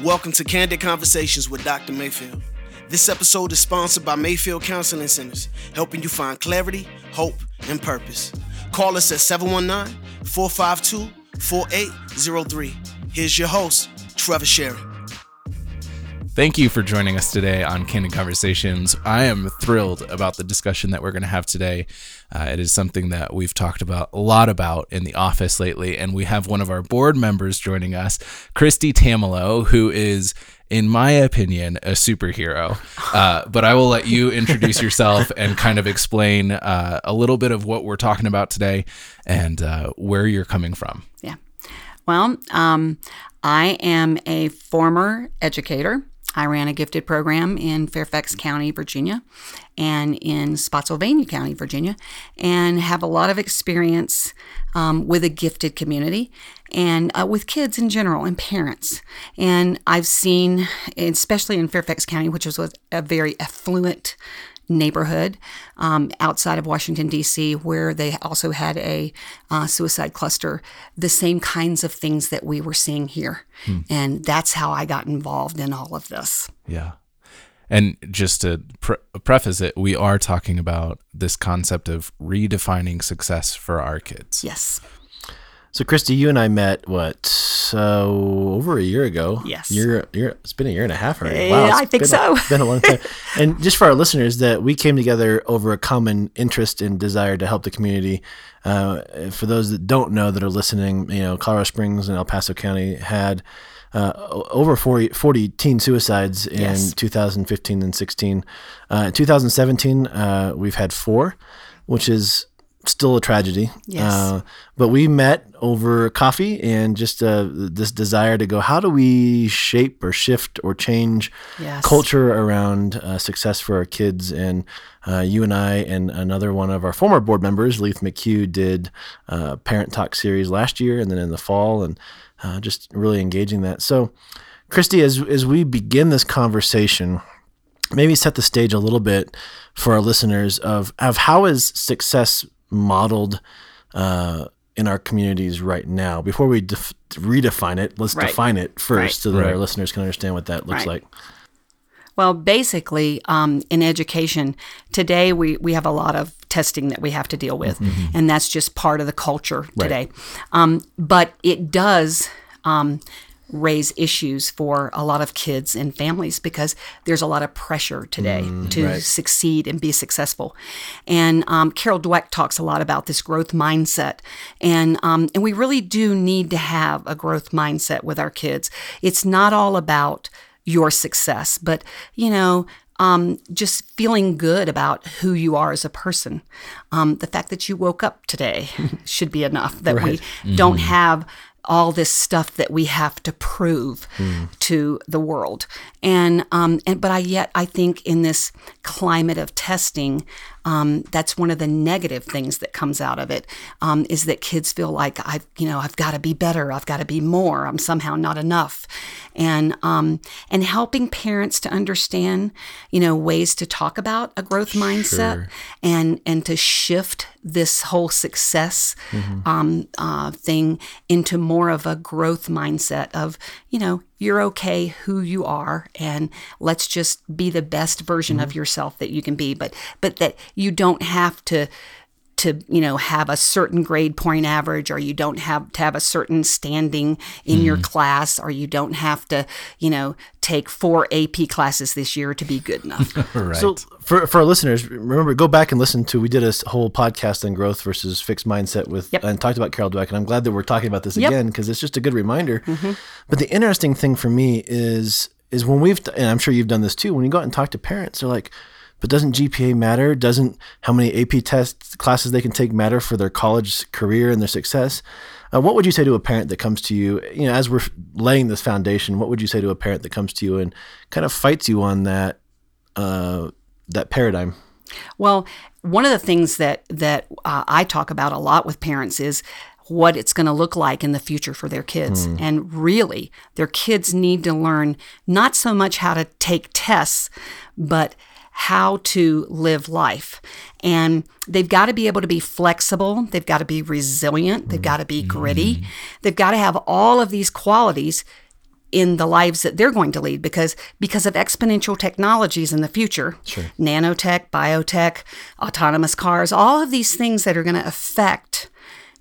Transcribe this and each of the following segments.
Welcome to Candid Conversations with Dr. Mayfield. This episode is sponsored by Mayfield Counseling Centers, helping you find clarity, hope, and purpose. Call us at 719 452 4803. Here's your host, Trevor Sherry. Thank you for joining us today on Candid Conversations. I am thrilled about the discussion that we're going to have today. Uh, it is something that we've talked about a lot about in the office lately, and we have one of our board members joining us, Christy Tamilo, who is, in my opinion, a superhero. Uh, but I will let you introduce yourself and kind of explain uh, a little bit of what we're talking about today and uh, where you're coming from. Yeah. Well, um, I am a former educator. I ran a gifted program in Fairfax County, Virginia, and in Spotsylvania County, Virginia, and have a lot of experience um, with a gifted community and uh, with kids in general and parents. And I've seen, especially in Fairfax County, which was a very affluent neighborhood um, outside of Washington, D.C., where they also had a uh, suicide cluster, the same kinds of things that we were seeing here. Hmm. And that's how I got involved in all of this. Yeah. And just to pre- preface it, we are talking about this concept of redefining success for our kids. Yes. So, Christy, you and I met what so over a year ago. Yes, you're, you're, it's been a year and a half already. Wow, I think so. A, it's been a long time. and just for our listeners, that we came together over a common interest and desire to help the community. Uh, for those that don't know that are listening, you know, Colorado Springs and El Paso County had uh, over 40, 40, teen suicides in yes. 2015 and 16. Uh, 2017, uh, we've had four, which is still a tragedy. Yes. Uh, but we met over coffee and just uh, this desire to go, how do we shape or shift or change yes. culture around uh, success for our kids? And uh, you and I and another one of our former board members, Leith McHugh, did a Parent Talk series last year and then in the fall and uh, just really engaging that. So, Christy, as, as we begin this conversation, maybe set the stage a little bit for our listeners of, of how is success modeled uh, in our communities right now. Before we def- redefine it, let's right. define it first right. so that right. our listeners can understand what that looks like. Well, basically, um, in education today, we, we have a lot of testing that we have to deal with, mm-hmm. and that's just part of the culture today. Um, but it does um, raise issues for a lot of kids and families because there's a lot of pressure today mm, to right. succeed and be successful. And um, Carol Dweck talks a lot about this growth mindset, and um, and we really do need to have a growth mindset with our kids. It's not all about your success, but you know. Um, just feeling good about who you are as a person. Um, the fact that you woke up today should be enough. That right. we mm-hmm. don't have all this stuff that we have to prove mm. to the world. And um, and but I yet I think in this climate of testing, um, that's one of the negative things that comes out of it um, is that kids feel like I've you know I've got to be better, I've got to be more, I'm somehow not enough, and um, and helping parents to understand you know ways to talk about a growth mindset sure. and and to shift this whole success mm-hmm. um, uh, thing into more of a growth mindset of you know you're okay who you are and let's just be the best version mm-hmm. of yourself that you can be but but that you don't have to to you know have a certain grade point average or you don't have to have a certain standing in mm your mm-hmm. class or you don't have to you know take four AP classes this year to be good enough. right. So for for our listeners, remember go back and listen to we did a whole podcast on growth versus fixed mindset with yep. and talked about Carol Dweck and I'm glad that we're talking about this yep. again because it's just a good reminder. Mm-hmm. But the interesting thing for me is is when we've and I'm sure you've done this too when you go out and talk to parents they're like but doesn't GPA matter? Doesn't how many AP test classes they can take matter for their college career and their success? Uh, what would you say to a parent that comes to you, you know, as we're laying this foundation? What would you say to a parent that comes to you and kind of fights you on that uh, that paradigm? Well, one of the things that that uh, I talk about a lot with parents is what it's going to look like in the future for their kids. Mm. And really, their kids need to learn not so much how to take tests, but how to live life. And they've got to be able to be flexible, they've got to be resilient, they've got to be gritty, mm-hmm. they've got to have all of these qualities in the lives that they're going to lead because because of exponential technologies in the future. Nanotech biotech autonomous cars all of these things that are going to affect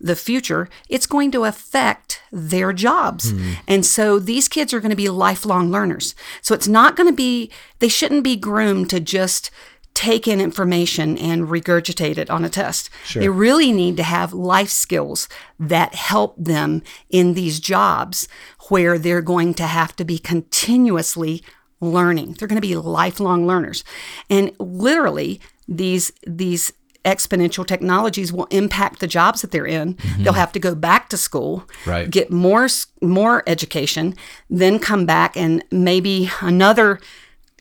the future it's going to affect their jobs hmm. and so these kids are going to be lifelong learners so it's not going to be they shouldn't be groomed to just take in information and regurgitate it on a test. They really need to have life skills that help them in these jobs where they're going to have to be continuously learning. They're going to be lifelong learners. And literally these these exponential technologies will impact the jobs that they're in. Mm-hmm. They'll have to go back to school, Right. get more more education, then come back and maybe another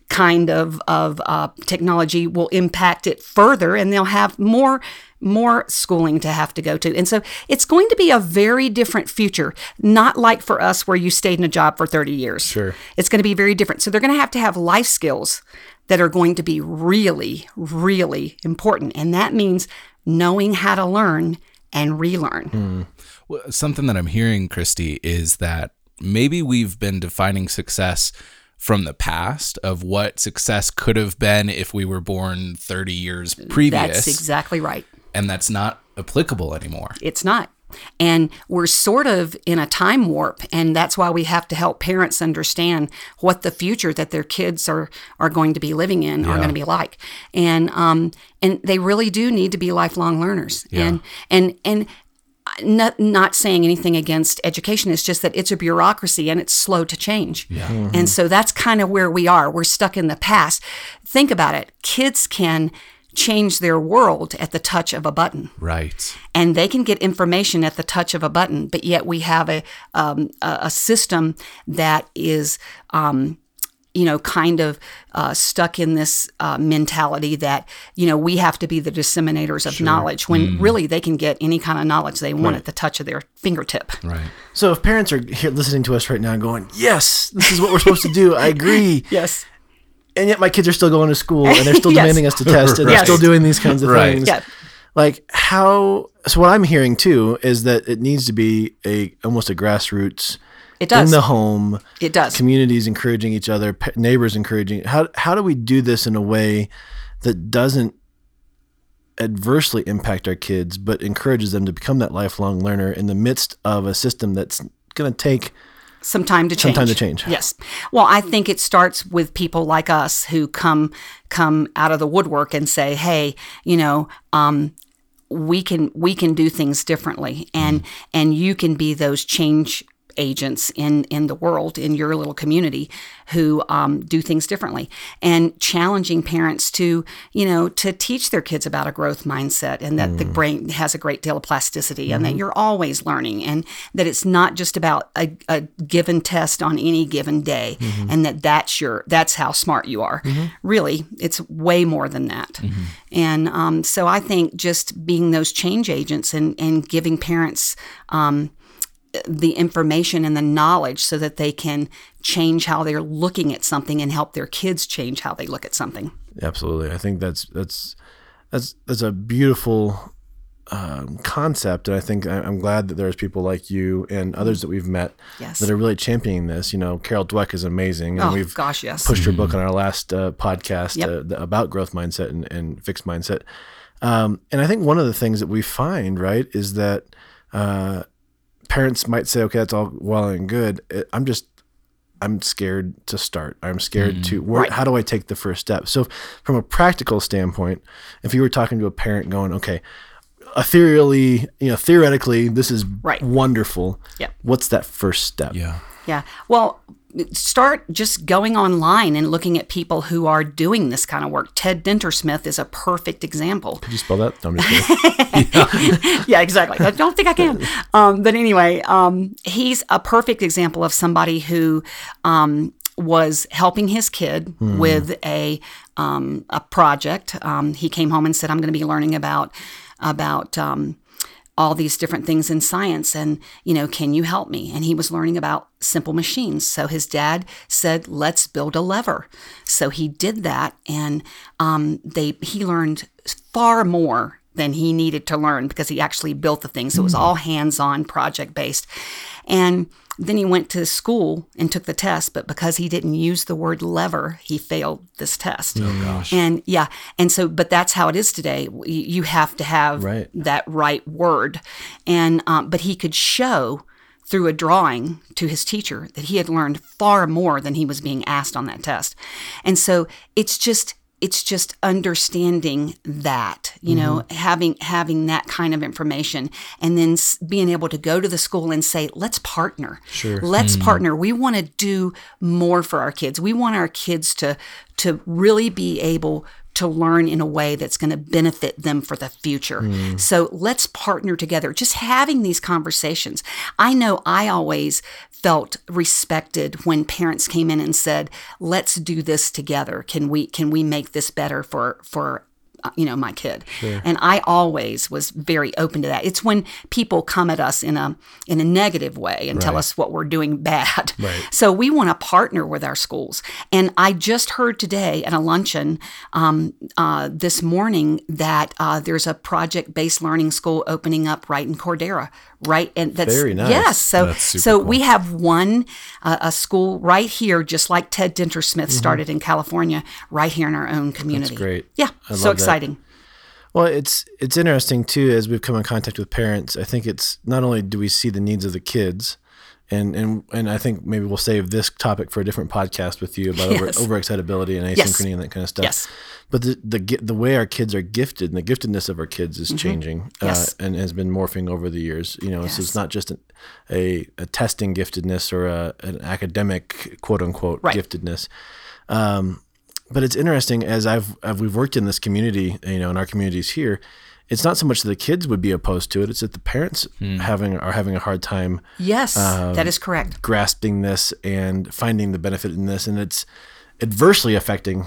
kind of of uh, technology will impact it further, and they'll have more more schooling to have to go to. And so it's going to be a very different future, not like for us where you stayed in a job for 30 years. Sure. It's going to be very different. So they're going to have to have life skills that are going to be really, really important. And that means knowing how to learn and relearn. Well, something that I'm hearing, Christy, is that maybe we've been defining success from the past of what success could have been if we were born 30 years previous, That's exactly right. and that's not applicable anymore. It's not. And we're sort of in a time warp, and that's why we have to help parents understand what the future that their kids are are going to be living in are going to be like, and um and they really do need to be lifelong learners, and and and not not saying anything against education. It's just that it's a bureaucracy and it's slow to change, and so that's kind of where we are. We're stuck in the past. Think about it. Kids can change their world at the touch of a button Right. and they can get information at the touch of a button. But yet we have a um, a, a system that is, um, you know, kind of uh, stuck in this uh, mentality that you know we have to be the disseminators of knowledge when really they can get any kind of knowledge they want at the touch of their fingertip. Right. So if parents are here listening to us right now going, yes, this is what we're supposed to do. I agree. Yes. And yet my kids are still going to school and they're still Yes. demanding us to test and they're still doing these kinds of Right. things. Yeah. Like how so what I'm hearing too is that it needs to be a almost a grassroots It does. in the home, It does. communities encouraging each other, pe- neighbors encouraging. How how do we do this in a way that doesn't adversely impact our kids, but encourages them to become that lifelong learner in the midst of a system that's going to take some time to change. Some time to change. Yes. Well, I think it starts with people like us who come come out of the woodwork and say, "Hey, you know, um, we can we can do things differently, and and you can be those change agents in in the world in your little community who um, do things differently and challenging parents to you know to teach their kids about a growth mindset and that the brain has a great deal of plasticity and that you're always learning and that it's not just about a, a given test on any given day and that that's your that's how smart you are. Really it's way more than that. And um, so i think just being those change agents and and giving parents um, the information and the knowledge so that they can change how they're looking at something and help their kids change how they look at something. Absolutely, I think that's that's that's that's a beautiful um, concept, and I think I- I'm glad that there's people like you and others that we've met Yes. that are really championing this. You know, Carol Dweck is amazing, and Oh, we've gosh, yes. pushed her book on our last uh, podcast Yep. uh, about growth mindset and, and fixed mindset. Um, and I think one of the things that we find right is that uh, parents might say, "Okay, that's all well and good. I'm just I'm scared to start. I'm scared to mm. where, Right. how do I take the first step? So from a practical standpoint, if you were talking to a parent going, okay, ethereally, you know, theoretically, this is Right. wonderful. Yeah. What's that first step? Yeah. Yeah. Well, start just going online and looking at people who are doing this kind of work. Ted Dintersmith is a perfect example. Could you spell that? No, kidding. yeah, exactly. I don't think I can. Um, but anyway, um, he's a perfect example of somebody who um, was helping his kid with a um, a project. Um, he came home and said, "I'm going to be learning about about." Um, all these different things in science and you know can you help me and he was learning about simple machines so his dad said let's build a lever so he did that and um, they he learned far more than he needed to learn because he actually built the thing. So it was all hands on, project based. And then he went to school and took the test, but because he didn't use the word lever, he failed this test. Oh gosh. And yeah, and so but that's how it is today. You- have to have Right. that right word, and um, but he could show through a drawing to his teacher that he had learned far more than he was being asked on that test, and so it's just it's just understanding that you know mm-hmm. having having that kind of information and then s- being able to go to the school and say let's partner. Sure. let's mm-hmm. partner. We want to do more for our kids. We want our kids to to really be able to learn in a way that's going to benefit them for the future. Mm. So let's partner together. Just having these conversations. I know I always felt respected when parents came in and said, "Let's do this together. Can we can we make this better for for you know my kid. And i always was very open to that. It's when people come at us in a in a negative way and tell us what we're doing bad. So we want to partner with our schools. And i just heard today at a luncheon um, uh, this morning that uh, there's a project-based learning school opening up right in cordera right? And that's Very nice. yes so so cool. we have one uh, a school right here just like ted dintersmith started in california right here in our own community. great. yeah I so love that. Exciting Well, it's it's interesting too as we've come in contact with parents. I think it's not only do we see the needs of the kids, and and and I think maybe we'll save this topic for a different podcast with you about Yes. over, overexcitability and Yes. asynchrony and that kind of stuff. Yes. But the the the way our kids are gifted and the giftedness of our kids is changing Mm-hmm. Yes. uh, and has been morphing over the years. You know, so it's not just a, a, a testing giftedness or a, an academic quote unquote Right. giftedness. Um, but it's interesting as I've, as we've worked in this community, you know, in our communities here, it's not so much that the kids would be opposed to it; it's that the parents having are having a hard time Yes, Um, that is correct. grasping this and finding the benefit in this, and it's adversely affecting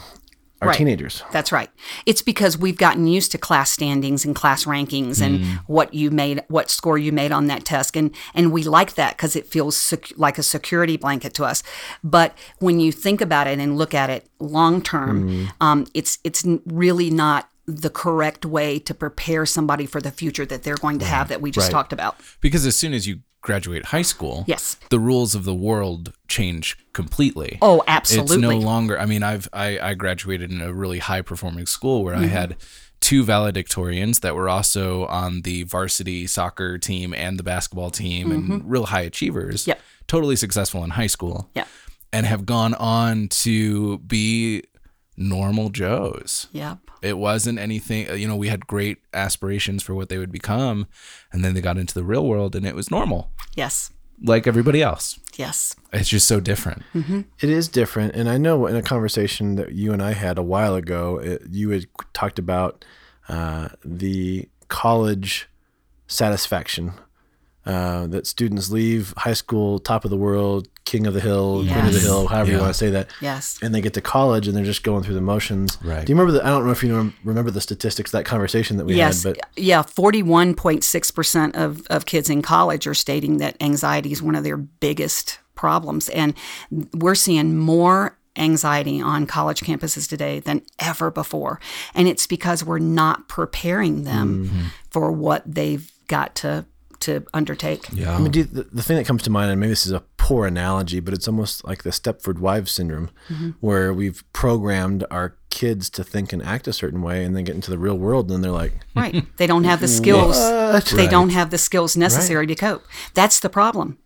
our Right. teenagers. That's right. It's because we've gotten used to class standings and class rankings and Mm. what you made, what score you made on that test, and and we like that because it feels sec- like a security blanket to us. But when you think about it and look at it long term, Mm. um, it's it's really not the correct way to prepare somebody for the future that they're going to have that we just Right. talked about. Because as soon as you graduate high school, Yes. the rules of the world change completely. Oh, absolutely. It's no longer. I mean, I've I, I graduated in a really high performing school where I Mm-hmm. had two valedictorians that were also on the varsity soccer team and the basketball team and real high achievers. Mm-hmm. Yep. Totally successful in high school. Yeah. And have gone on to be normal Joes. Yep. It wasn't anything, you know, we had great aspirations for what they would become. And then they got into the real world and it was normal, Yes. like everybody else. Yes. It's just so different. It is different, and I know in a conversation that you and I had a while ago, it, you had talked about uh, the college satisfaction uh, that students leave high school top of the world, king of the hill, queen of the hill, however you want to say that. Yes. And they get to college and they're just going through the motions. Right. Do you remember the? I don't know if you remember the statistics that conversation that we Yes. had, but yeah, 41.6% of, of kids in college are stating that anxiety is one of their biggest problems. And we're seeing more anxiety on college campuses today than ever before. And it's because we're not preparing them mm-hmm. for what they've got to to undertake. Yeah. I mean, do you- the, the thing that comes to mind, and maybe this is a poor analogy, but it's almost like the Stepford Wives syndrome, mm-hmm. where we've programmed our kids to think and act a certain way, and then get into the real world, and they're like, Right. They don't have the skills. What? They don't have the skills necessary to cope. That's the problem.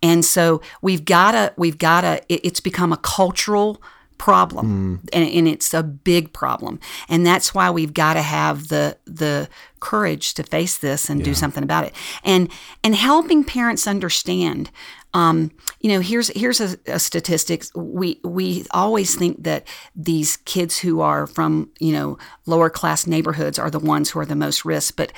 And so we've got to, we've got to, it, it's become a cultural problem hmm. and, and it's a big problem. And that's why we've got to have the, the courage to face this and do something about it. And, and helping parents understand, um, you know, here's here's a, a statistics. We we always think that these kids who are from you know lower class neighborhoods are the ones who are the most risk, but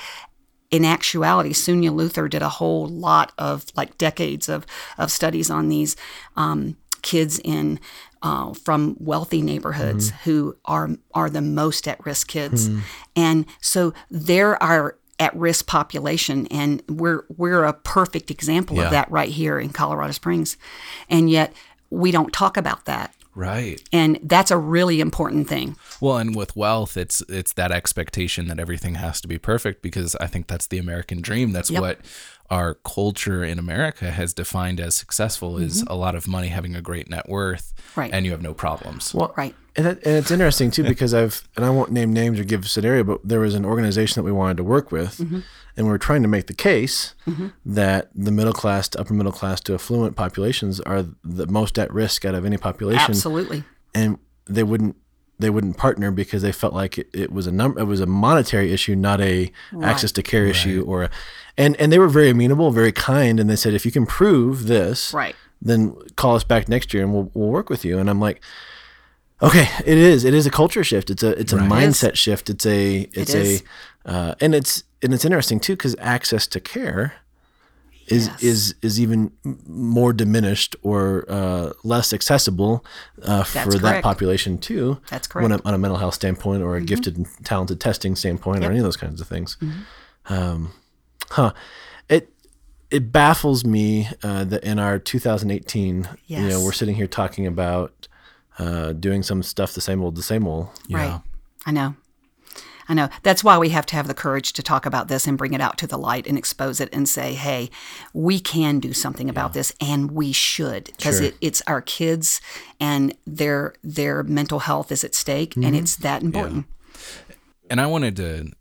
in actuality, Suniya Luthar did a whole lot of like decades of of studies on these um, kids in uh, from wealthy neighborhoods who are are the most at risk kids, and so there are at risk population, and we're we're a perfect example Yeah. of that right here in Colorado Springs, and yet we don't talk about that. Right. And that's a really important thing. Well, and with wealth, it's it's that expectation that everything has to be perfect because I think that's the American dream. That's Yep. what our culture in America has defined as successful is a lot of money, having a great net worth, Mm-hmm. Right. and you have no problems. Well, Right. And, that, and it's interesting too because I've and I won't name names or give a scenario, but there was an organization that we wanted to work with, Mm-hmm. and we were trying to make the case that the middle class to upper middle class to affluent populations are the most at risk out of any population, Absolutely. and they wouldn't they wouldn't partner because they felt like it, it was a number it was a monetary issue, not a access to care issue or a, and and they were very amenable, very kind, and they said if you can prove this, Right. then call us back next year and we'll we'll work with you. And I'm like, okay, it is. It is a culture shift. It's a it's a mindset shift. It's a it's is. a uh, and it's and it's interesting too because access to care is Yes. is is even more diminished or uh, less accessible uh, for That's that population too. That's When correct. a, on a mental health standpoint or a gifted and talented testing standpoint or any of those kinds of things. Um, huh. It it baffles me uh, that in our 2018, yes. you know, we're sitting here talking about uh, doing some stuff the same old, the same old. Right. I know. I know. That's why we have to have the courage to talk about this and bring it out to the light and expose it and say, hey, we can do something about this and we should because Sure. it, it's our kids and their their mental health is at stake and it's that important. And I wanted to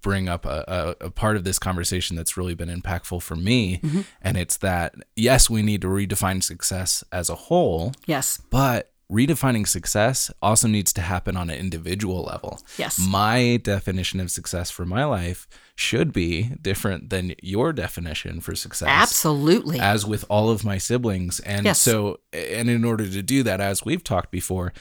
bring up a, a, a part of this conversation that's really been impactful for me. Mm-hmm. And it's that, yes, we need to redefine success as a whole, Yes. but redefining success also needs to happen on an individual level. Yes. My definition of success for my life should be different than your definition for success. Absolutely. As with all of my siblings. And Yes. so, and in order to do that, as we've talked before,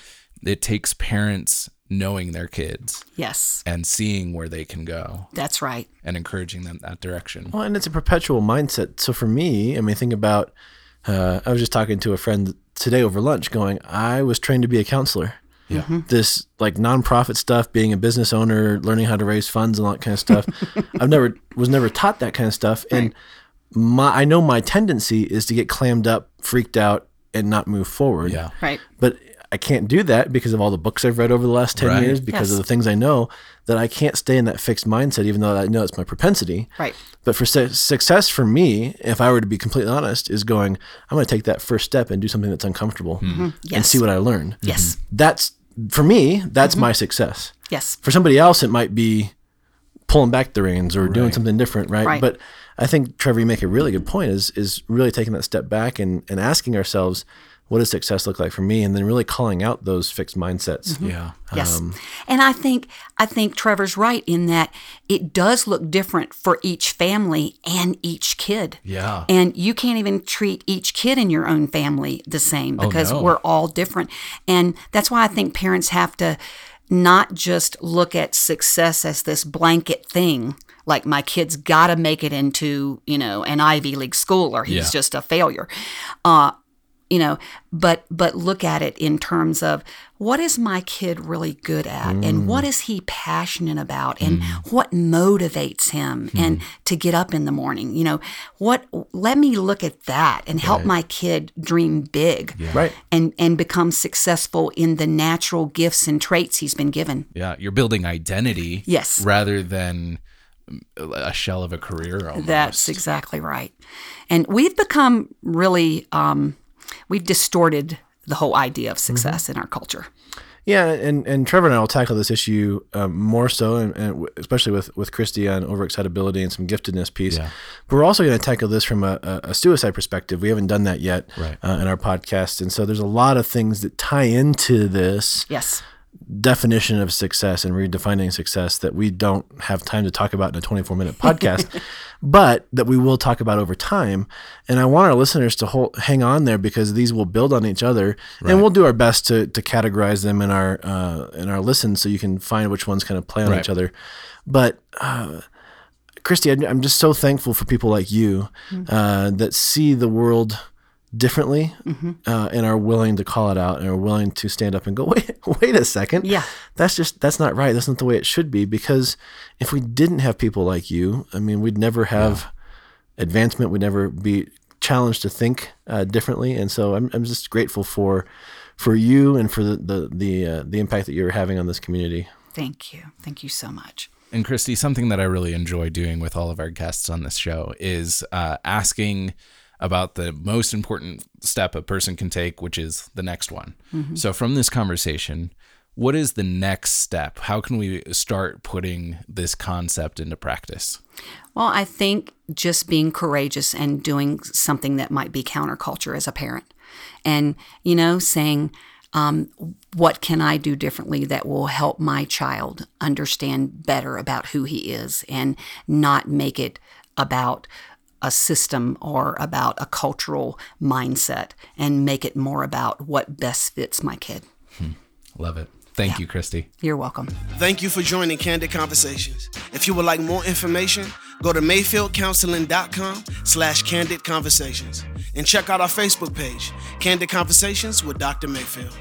it takes parents knowing their kids yes. and seeing where they can go That's right. and encouraging them that direction. Well, and it's a perpetual mindset. So for me, I mean, think about. Uh, I was just talking to a friend today over lunch, going, "I was trained to be a counselor. Yeah. Mm-hmm. This like nonprofit stuff, being a business owner, learning how to raise funds and all that kind of stuff. I've never was never taught that kind of stuff, and my I know my tendency is to get clammed up, freaked out, and not move forward. Yeah. Right. But I can't do that because of all the books I've read over the last 10 Right. years, because of the things I know, that I can't stay in that fixed mindset, even though I know it's my propensity. Right. But for su- success for me, if I were to be completely honest, is going, I'm going to take that first step and do something that's uncomfortable mm-hmm. Mm-hmm. and Mm-hmm. Yes. see what I learn. Mm-hmm. Yes. That's, for me, that's my success. Yes. For somebody else, it might be pulling back the reins or doing something different, right? Right. But I think Trevor, you make a really good point. Is is really taking that step back and and asking ourselves, what does success look like for me, and then really calling out those fixed mindsets. Yeah. Yes. Um, and I think I think Trevor's right in that it does look different for each family and each kid. Yeah. And you can't even treat each kid in your own family the same because no. we're all different. And that's why I think parents have to not just look at success as this blanket thing. Like my kid's got to make it into, you know, an Ivy League school or he's Yeah. just a failure. Uh, you know, but but look at it in terms of what is my kid really good at and mm. what is he passionate about and mm. what motivates him hmm. and to get up in the morning you know what let me look at that and help my kid dream big Right. and and become successful in the natural gifts and traits he's been given Yeah. You're building identity. Yes. Rather than mm, a shell of a career. Almost. That's exactly right. And we've become really, um, we've distorted the whole idea of success in our culture. Yeah, and, and Trevor and I will tackle this issue um, more so, and, and especially with with Christy on overexcitability and some giftedness piece. Yeah. But we're also going to tackle this from a, a, a suicide perspective. We haven't done that yet Right. uh, in our podcast, and so there's a lot of things that tie into this Yes. Definition of success and redefining success that we don't have time to talk about in a 24 minute podcast, but that we will talk about over time. And I want our listeners to hold, hang on there because these will build on each other, and we'll do our best to, to categorize them in our uh, in our listen so you can find which ones kind of play on Right. each other. But uh, Christy, I'm- I'm just so thankful for people like you uh, that see the world differently uh, and are willing to call it out and are willing to stand up and go, wait, wait a second. Yeah. That's just, that's not right. That's not the way it should be. Because if we didn't have people like you, I mean, we'd never have advancement. We'd never be challenged to think uh, differently. And so I'm, I'm just grateful for, for you and for the the the, uh, the impact that you're having on this community. Thank you. Thank you so much. And Christy, something that I really enjoy doing with all of our guests on this show is uh, asking about the most important step a person can take, which is the next one. Mm-hmm. So, from this conversation, what is the next step? How can we start putting this concept into practice? Well, I think just being courageous and doing something that might be counterculture as a parent. And, you know, saying, um, what can I do differently that will help my child understand better about who he is and not make it about a system or about a cultural mindset and make it more about what best fits my kid. Hmm. Love it. Thank yeah. you, Christy. You're welcome. Thank you for joining Candid Conversations. If you would like more information, go to mayfieldcounseling.com slash candid conversations and check out our Facebook page, Candid Conversations with Dr. Mayfield.